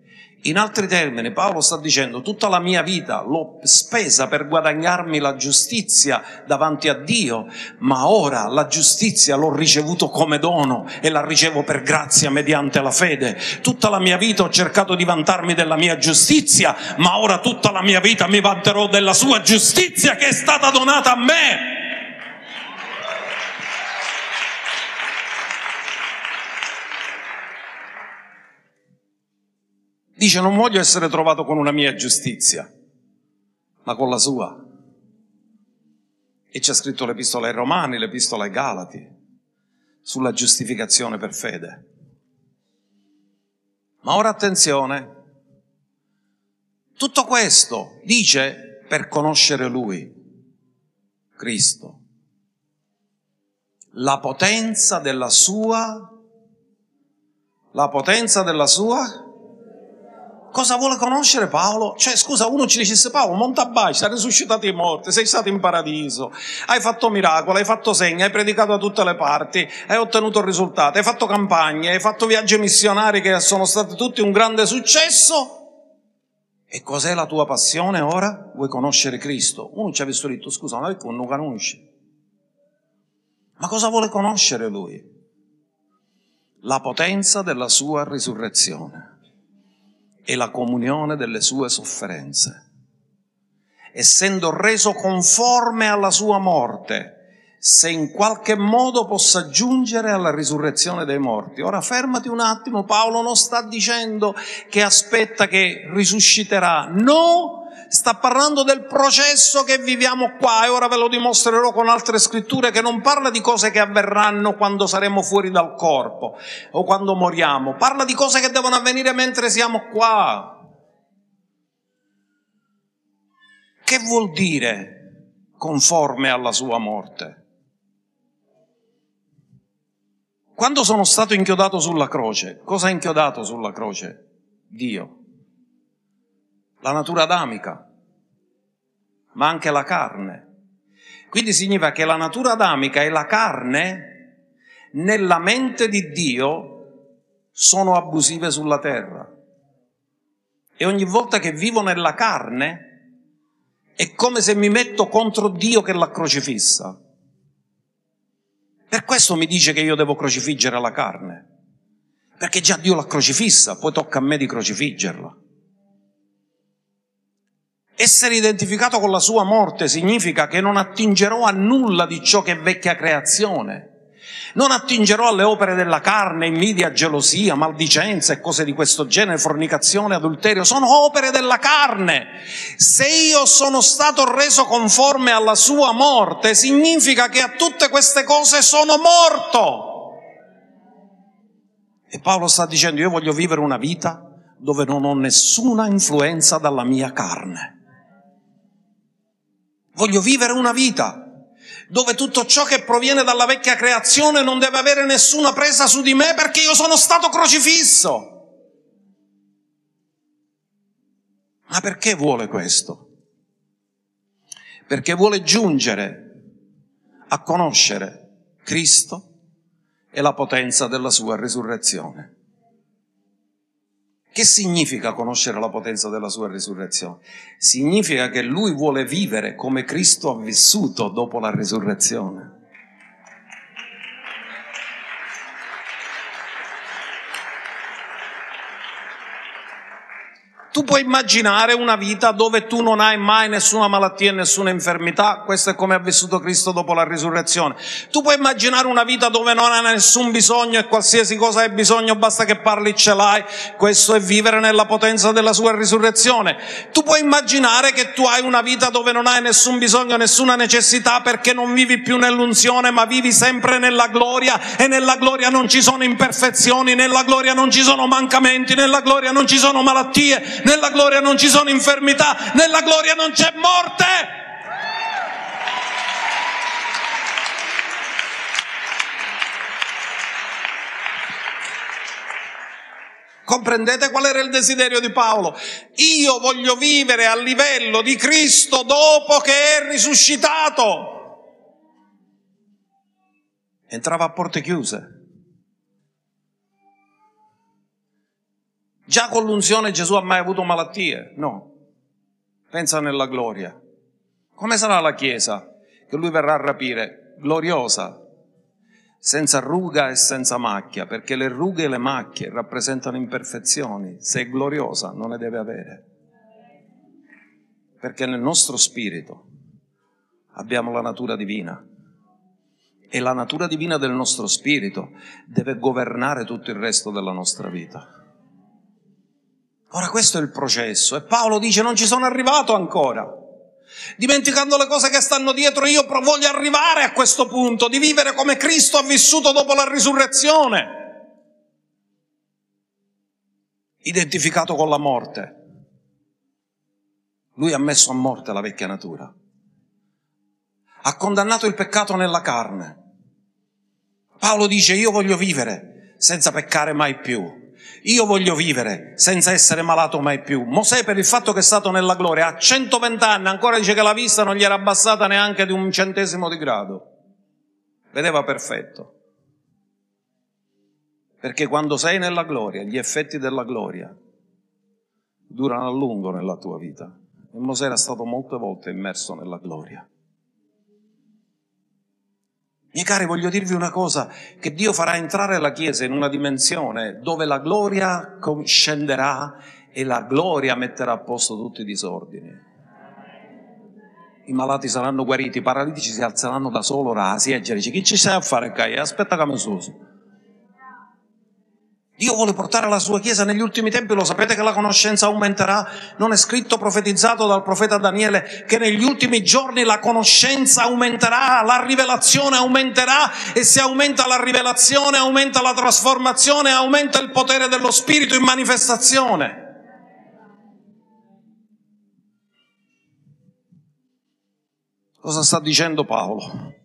in altri termini, Paolo sta dicendo tutta la mia vita l'ho spesa per guadagnarmi la giustizia davanti a Dio, ma ora la giustizia l'ho ricevuto come dono e la ricevo per grazia mediante la fede. Tutta la mia vita ho cercato di vantarmi della mia giustizia, ma ora tutta la mia vita mi vanterò della sua giustizia che è stata donata a me. Dice non voglio essere trovato con una mia giustizia, ma con la sua. E c'è scritto l'epistola ai Romani, l'epistola ai Galati, sulla giustificazione per fede. Ma ora attenzione, tutto questo dice per conoscere Lui, Cristo, la potenza della sua, la potenza della sua cosa vuole conoscere Paolo? Cioè, scusa, uno ci dicesse Paolo, monta baci, sei risuscitato i morti, sei stato in paradiso, hai fatto miracoli, hai fatto segni, hai predicato da tutte le parti, hai ottenuto il risultato, hai fatto campagne, hai fatto viaggi missionari che sono stati tutti un grande successo. E cos'è la tua passione ora? Vuoi conoscere Cristo? Uno ci ha visto detto, scusa, ma perché non conosci? Ma cosa vuole conoscere lui? La potenza della sua risurrezione e la comunione delle sue sofferenze. Essendo reso conforme alla sua morte, se in qualche modo possa giungere alla risurrezione dei morti. Ora fermati un attimo, Paolo non sta dicendo che aspetta che risusciterà, no, sta parlando del processo che viviamo qua e ora ve lo dimostrerò con altre scritture che non parla di cose che avverranno quando saremo fuori dal corpo o quando moriamo, parla di cose che devono avvenire mentre siamo qua. Che vuol dire conforme alla sua morte? Quando sono stato inchiodato sulla croce, cosa ha inchiodato sulla croce? Dio la natura adamica, ma anche la carne. Quindi significa che la natura adamica e la carne nella mente di Dio sono abusive sulla terra. E ogni volta che vivo nella carne, è come se mi metto contro Dio che l'ha crocifissa. Per questo mi dice che io devo crocifiggere la carne, perché già Dio l'ha crocifissa, poi tocca a me di crocifiggerla. Essere identificato con la sua morte significa che non attingerò a nulla di ciò che è vecchia creazione. Non attingerò alle opere della carne, invidia, gelosia, maldicenza e cose di questo genere, fornicazione, adulterio. Sono opere della carne. Se io sono stato reso conforme alla sua morte, significa che a tutte queste cose sono morto. E Paolo sta dicendo, io voglio vivere una vita dove non ho nessuna influenza dalla mia carne. Voglio vivere una vita dove tutto ciò che proviene dalla vecchia creazione non deve avere nessuna presa su di me perché io sono stato crocifisso. Ma perché vuole questo? Perché vuole giungere a conoscere Cristo e la potenza della sua risurrezione. Che significa conoscere la potenza della sua risurrezione? Significa che lui vuole vivere come Cristo ha vissuto dopo la risurrezione. Tu puoi immaginare una vita dove tu non hai mai nessuna malattia e nessuna infermità, questo è come ha vissuto Cristo dopo la risurrezione. Tu puoi immaginare una vita dove non hai nessun bisogno e qualsiasi cosa hai bisogno basta che parli ce l'hai, questo è vivere nella potenza della sua risurrezione. Tu puoi immaginare che tu hai una vita dove non hai nessun bisogno, nessuna necessità perché non vivi più nell'unzione ma vivi sempre nella gloria e nella gloria non ci sono imperfezioni, nella gloria non ci sono mancamenti, nella gloria non ci sono malattie, nella gloria non ci sono infermità, nella gloria non c'è morte. Comprendete qual era il desiderio di Paolo? Io voglio vivere a livello di Cristo dopo che è risuscitato. Entrava a porte chiuse. Già con l'unzione Gesù ha mai avuto malattie? No. Pensa nella gloria. Come sarà la Chiesa che lui verrà a rapire? Gloriosa, senza ruga e senza macchia, perché le rughe e le macchie rappresentano imperfezioni. Se è gloriosa non ne deve avere. Perché nel nostro spirito abbiamo la natura divina e la natura divina del nostro spirito deve governare tutto il resto della nostra vita. Ora questo è il processo e Paolo dice non ci sono arrivato ancora. Dimenticando le cose che stanno dietro, io voglio arrivare a questo punto di vivere come Cristo ha vissuto dopo la risurrezione. Identificato con la morte. Lui ha messo a morte la vecchia natura. Ha condannato il peccato nella carne. Paolo dice io voglio vivere senza peccare mai più io voglio vivere senza essere malato mai più. Mosè per il fatto che è stato nella gloria a 120 anni ancora dice che la vista non gli era abbassata neanche di un centesimo di grado. Vedeva perfetto. Perché quando sei nella gloria, gli effetti della gloria durano a lungo nella tua vita. E Mosè era stato molte volte immerso nella gloria. Miei cari, voglio dirvi una cosa, che Dio farà entrare la Chiesa in una dimensione dove la gloria scenderà e la gloria metterà a posto tutti i disordini. I malati saranno guariti, i paralitici si alzeranno da solo, rasi e dice chi ci sai a fare qua? Aspetta che mi suso. Dio vuole portare la sua Chiesa negli ultimi tempi, lo sapete che la conoscenza aumenterà? Non è scritto, profetizzato dal profeta Daniele, che negli ultimi giorni la conoscenza aumenterà, la rivelazione aumenterà e se aumenta la rivelazione aumenta la trasformazione, aumenta il potere dello Spirito in manifestazione. Cosa sta dicendo Paolo?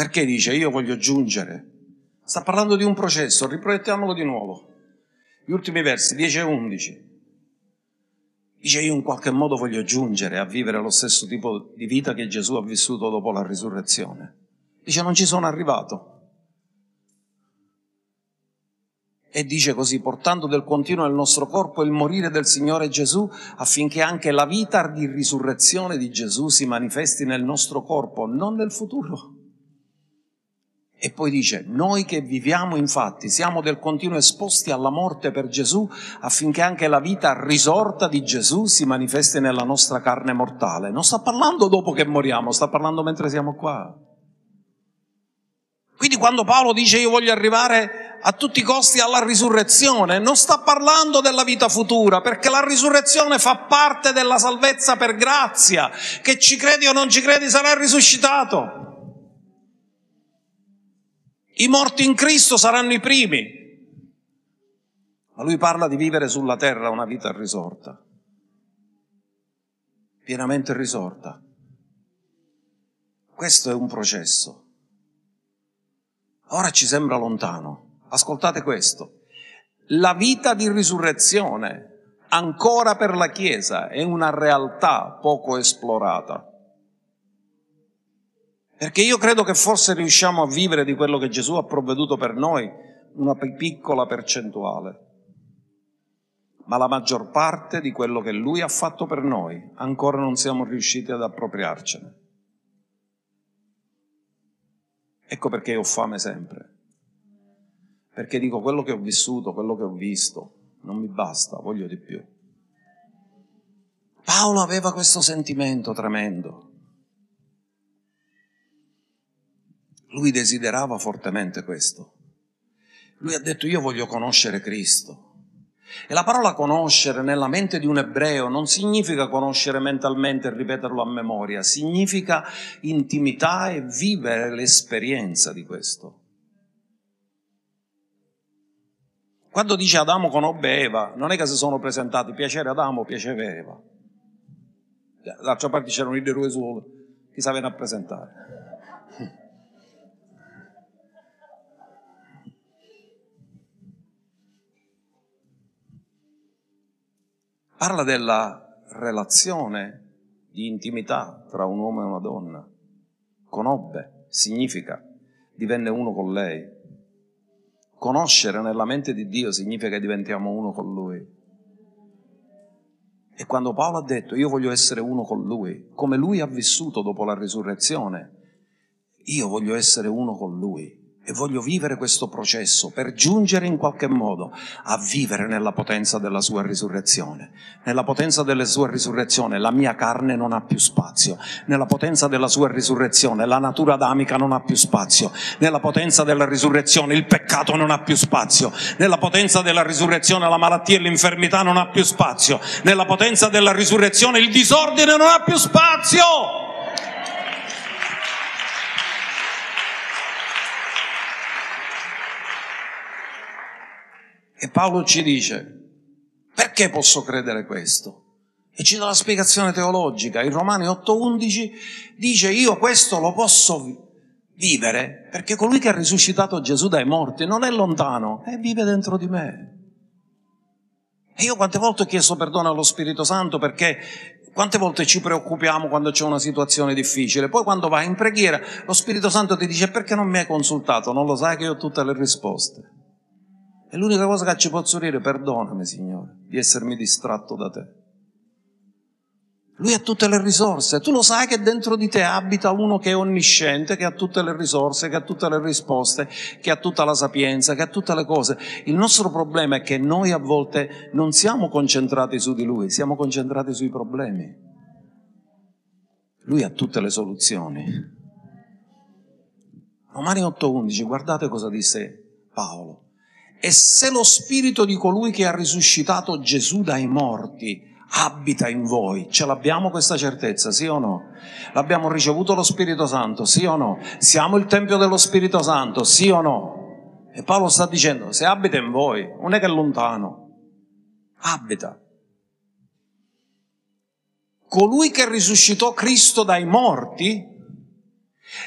Perché dice io voglio giungere? Sta parlando di un processo, riproiettiamolo di nuovo. Gli ultimi versi, 10 e 11. Dice io in qualche modo voglio giungere a vivere lo stesso tipo di vita che Gesù ha vissuto dopo la risurrezione. Dice non ci sono arrivato. E dice così, portando del continuo nel nostro corpo il morire del Signore Gesù, affinché anche la vita di risurrezione di Gesù si manifesti nel nostro corpo, non nel futuro. E poi dice, noi che viviamo infatti siamo del continuo esposti alla morte per Gesù, affinché anche la vita risorta di Gesù si manifesti nella nostra carne mortale. Non sta parlando dopo che moriamo, sta parlando mentre siamo qua. Quindi quando Paolo dice io voglio arrivare a tutti i costi alla risurrezione, non sta parlando della vita futura, perché la risurrezione fa parte della salvezza per grazia, che ci credi o non ci credi sarà risuscitato. I morti in Cristo saranno i primi, ma lui parla di vivere sulla terra una vita risorta, pienamente risorta. Questo è un processo. Ora ci sembra lontano. Ascoltate questo. La vita di risurrezione ancora per la Chiesa è una realtà poco esplorata. Perché io credo che forse riusciamo a vivere di quello che Gesù ha provveduto per noi una piccola percentuale. Ma la maggior parte di quello che Lui ha fatto per noi ancora non siamo riusciti ad appropriarcene. Ecco perché ho fame sempre. Perché dico quello che ho vissuto, quello che ho visto, non mi basta, voglio di più. Paolo aveva questo sentimento tremendo. Lui desiderava fortemente questo. Lui ha detto io voglio conoscere Cristo. E la parola conoscere nella mente di un ebreo non significa conoscere mentalmente e ripeterlo a memoria, significa intimità e vivere l'esperienza di questo. Quando dice Adamo conobbe Eva, non è che si sono presentati piacere Adamo, piacere Eva. D'altra parte c'erano i due soli, chi sapeva a presentare. Parla della relazione di intimità tra un uomo e una donna. Conobbe significa divenne uno con lei. Conoscere nella mente di Dio significa che diventiamo uno con Lui. E quando Paolo ha detto io voglio essere uno con Lui, come Lui ha vissuto dopo la risurrezione, io voglio essere uno con Lui e voglio vivere questo processo per giungere in qualche modo a vivere nella potenza della sua risurrezione. Nella potenza della sua risurrezione la mia carne non ha più spazio. Nella potenza della sua risurrezione la natura adamica non ha più spazio. Nella potenza della risurrezione il peccato non ha più spazio. Nella potenza della risurrezione la malattia e l'infermità non ha più spazio. Nella potenza della risurrezione il disordine non ha più spazio. E Paolo ci dice, perché posso credere questo? E ci dà la spiegazione teologica. In Romani 8:11 dice, io questo lo posso vivere perché colui che ha risuscitato Gesù dai morti non è lontano, è vive dentro di me. E io quante volte ho chiesto perdono allo Spirito Santo perché quante volte ci preoccupiamo quando c'è una situazione difficile, poi quando vai in preghiera lo Spirito Santo ti dice perché non mi hai consultato, non lo sai che io ho tutte le risposte. E l'unica cosa che ci posso dire, perdonami Signore, di essermi distratto da te. Lui ha tutte le risorse, tu lo sai che dentro di te abita uno che è onnisciente, che ha tutte le risorse, che ha tutte le risposte, che ha tutta la sapienza, che ha tutte le cose. Il nostro problema è che noi a volte non siamo concentrati su di lui, siamo concentrati sui problemi. Lui ha tutte le soluzioni. Romani 8:11, guardate cosa disse Paolo. E se lo spirito di colui che ha risuscitato Gesù dai morti abita in voi, ce l'abbiamo questa certezza, sì o no? L'abbiamo ricevuto lo Spirito Santo, sì o no? Siamo il Tempio dello Spirito Santo, sì o no? E Paolo sta dicendo, se abita in voi, non è che è lontano, abita. Colui che risuscitò Cristo dai morti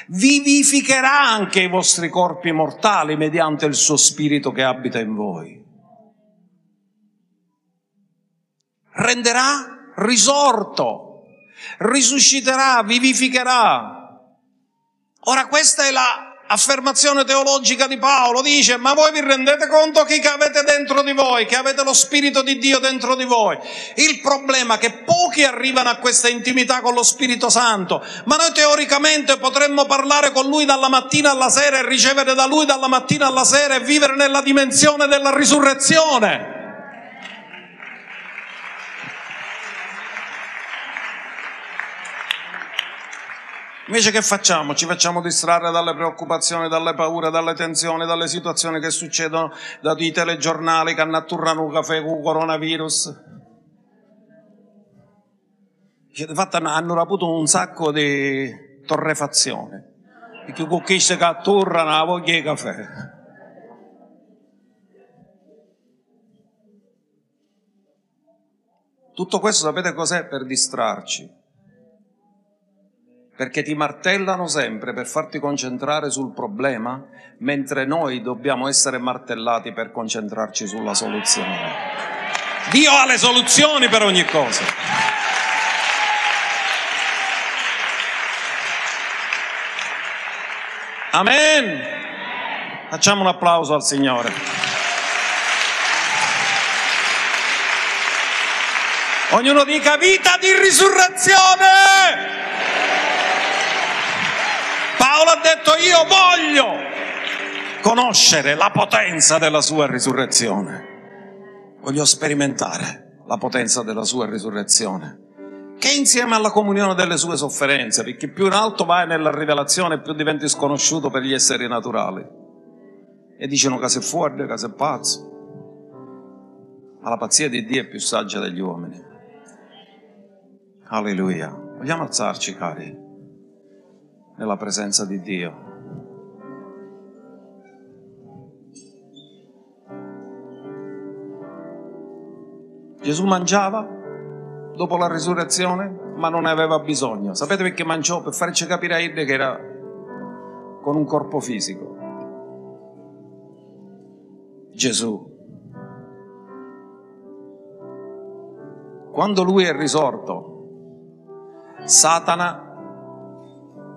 vivificherà anche i vostri corpi mortali mediante il suo spirito che abita in voi. Renderà risorto, risusciterà, vivificherà. Ora questa è la affermazione teologica di Paolo, dice, ma voi vi rendete conto che avete dentro di voi, che avete lo Spirito di Dio dentro di voi. Il problema è che pochi arrivano a questa intimità con lo Spirito Santo, ma noi teoricamente potremmo parlare con Lui dalla mattina alla sera e ricevere da Lui dalla mattina alla sera e vivere nella dimensione della risurrezione. Invece che facciamo? Ci facciamo distrarre dalle preoccupazioni, dalle paure, dalle tensioni, dalle situazioni che succedono dai telegiornali che un caffè con coronavirus. Di fatto hanno avuto un sacco di torrefazione, perché con chi che atturrano la voglia di caffè. Tutto questo sapete cos'è per distrarci? Perché ti martellano sempre per farti concentrare sul problema, mentre noi dobbiamo essere martellati per concentrarci sulla soluzione. Dio ha le soluzioni per ogni cosa. Amen. Facciamo un applauso al Signore. Ognuno dica vita di risurrezione. Paolo ha detto io voglio conoscere la potenza della sua risurrezione. Voglio sperimentare la potenza della sua risurrezione. Che insieme alla comunione delle sue sofferenze, perché più in alto vai nella rivelazione, più diventi sconosciuto per gli esseri naturali. E dicono che sei fuori, che sei pazzo. Ma la pazzia di Dio è più saggia degli uomini. Alleluia. Vogliamo alzarci, cari nella presenza di Dio. Gesù mangiava dopo la risurrezione, ma non ne aveva bisogno. Sapete perché mangiò? Per farci capire a Ide che era con un corpo fisico. Gesù. Quando lui è risorto, Satana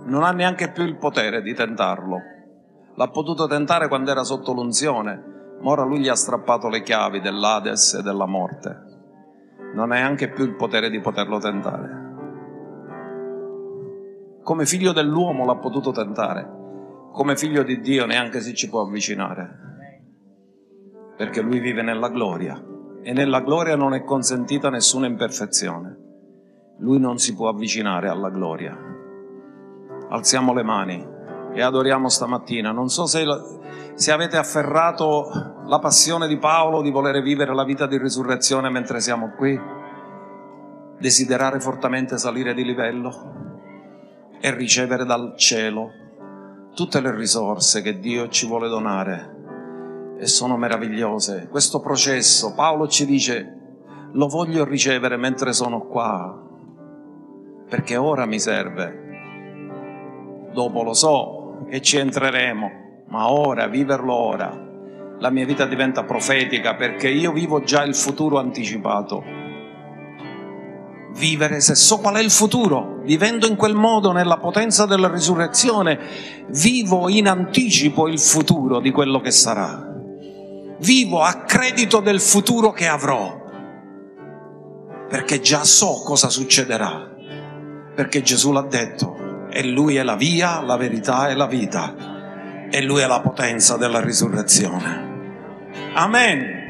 non ha neanche più il potere di tentarlo. L'ha potuto tentare quando era sotto l'unzione, ma ora lui gli ha strappato le chiavi dell'Ades e della morte. Non ha neanche più il potere di poterlo tentare. Come figlio dell'uomo l'ha potuto tentare, come figlio di Dio neanche si ci può avvicinare, perché lui vive nella gloria e nella gloria non è consentita nessuna imperfezione. Lui non si può avvicinare alla gloria alziamo le mani e adoriamo stamattina. Non so se, se, avete afferrato la passione di Paolo di volere vivere la vita di risurrezione mentre siamo qui, desiderare fortemente salire di livello e ricevere dal cielo tutte le risorse che Dio ci vuole donare e sono meravigliose. Questo processo, Paolo ci dice, lo voglio ricevere mentre sono qua, perché ora mi serve dopo lo so che ci entreremo, ma ora, viverlo ora, la mia vita diventa profetica perché io vivo già il futuro anticipato. Vivere, se so qual è il futuro, vivendo in quel modo nella potenza della risurrezione, vivo in anticipo il futuro di quello che sarà. Vivo a credito del futuro che avrò, perché già so cosa succederà, perché Gesù l'ha detto e Lui è la via, la verità e la vita e Lui è la potenza della risurrezione. Amen.